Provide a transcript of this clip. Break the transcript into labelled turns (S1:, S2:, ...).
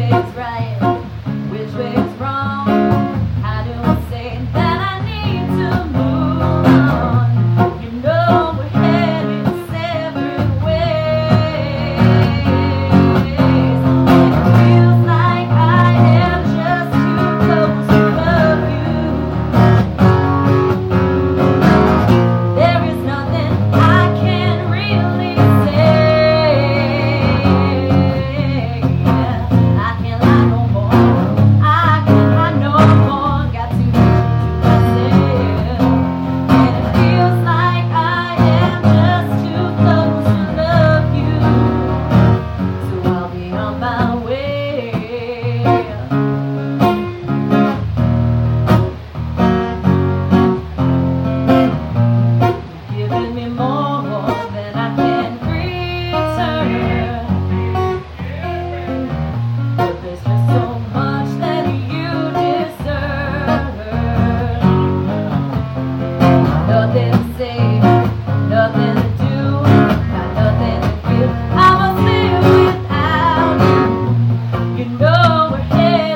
S1: always right. overhead.